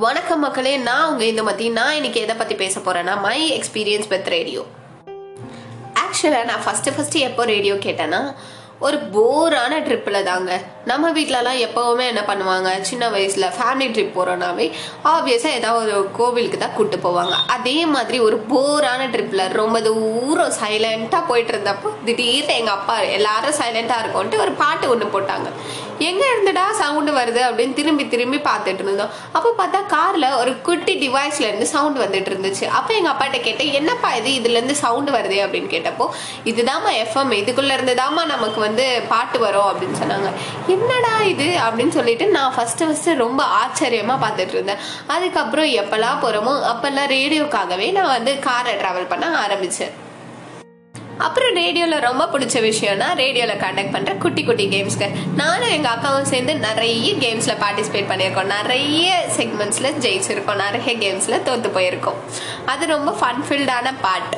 வணக்கம் மக்களே நான் உங்க இந்த மத்தி நான் இன்னைக்கு எதை பத்தி பேச போறேன்னா மை எக்ஸ்பீரியன்ஸ் வித் ரேடியோ ஆக்சுவலாக நான் ஃபஸ்ட்டு ஃபஸ்ட்டு எப்போ ரேடியோ கேட்டேன்னா ஒரு போரான ட்ரிப்பில் தாங்க. நம்ம வீட்டிலலாம் எப்போவுமே என்ன பண்ணுவாங்க? சின்ன வயசில் ஃபேமிலி ட்ரிப் போகிறோன்னாவே ஆப்வியஸாக ஏதாவது ஒரு கோவிலுக்கு தான் கூப்பிட்டு போவாங்க. அதே மாதிரி ஒரு போரான ட்ரிப்பில் ரொம்ப தூரம் சைலண்ட்டாக போயிட்டு இருந்தப்போ திடீர்னு எங்கள் அப்பா எல்லாரும் சைலண்ட்டாக இருக்கும்ன்ட்டு ஒரு பாட்டு ஒன்று போட்டாங்க. எங்கே இருந்துடா சவுண்டு வருது? அப்படின்னு திரும்பி திரும்பி பார்த்துட்டு இருந்தோம். அப்போ பார்த்தா காரில் ஒரு குட்டி டிவைஸ்லேருந்து சவுண்டு வந்துட்டு இருந்துச்சு. அப்போ எங்கள் அப்பாட்ட கேட்டேன் என்னப்பா இது? இதுலேருந்து சவுண்டு வருது? அப்படின்னு கேட்டப்போ இதுதாம்மா எஃப்எம் இதுக்குள்ளேருந்து தாம்மா நமக்கு வந்து பாட்டு வரும் அப்படின்னு சொன்னாங்க. என்னடா இது அப்படின்னு சொல்லிட்டு நான் ஃபர்ஸ்ட் ஃபர்ஸ்ட் ரொம்ப ஆச்சரியமா பார்த்துட்டு இருந்தேன். அதுக்கப்புறம் எப்பெல்லாம் போகிறோமோ அப்பெல்லாம் ரேடியோக்காகவே நான் வந்து காரை ட்ராவல் பண்ண ஆரம்பிச்சேன். அப்புறம் ரேடியோவில் ரொம்ப பிடிச்ச விஷயம்னா ரேடியோவில் கண்டக்ட் பண்ணுற குட்டி குட்டி கேம்ஸ்க்கு நானும் எங்கள் அக்காவும் சேர்ந்து நிறைய கேம்ஸில் பார்ட்டிசிபேட் பண்ணியிருக்கோம். நிறைய செக்மெண்ட்ஸில் ஜெயிச்சிருக்கோம். நிறைய கேம்ஸில் தோற்று போயிருக்கோம். அது ரொம்ப ஃபன்ஃபில்டான பார்ட்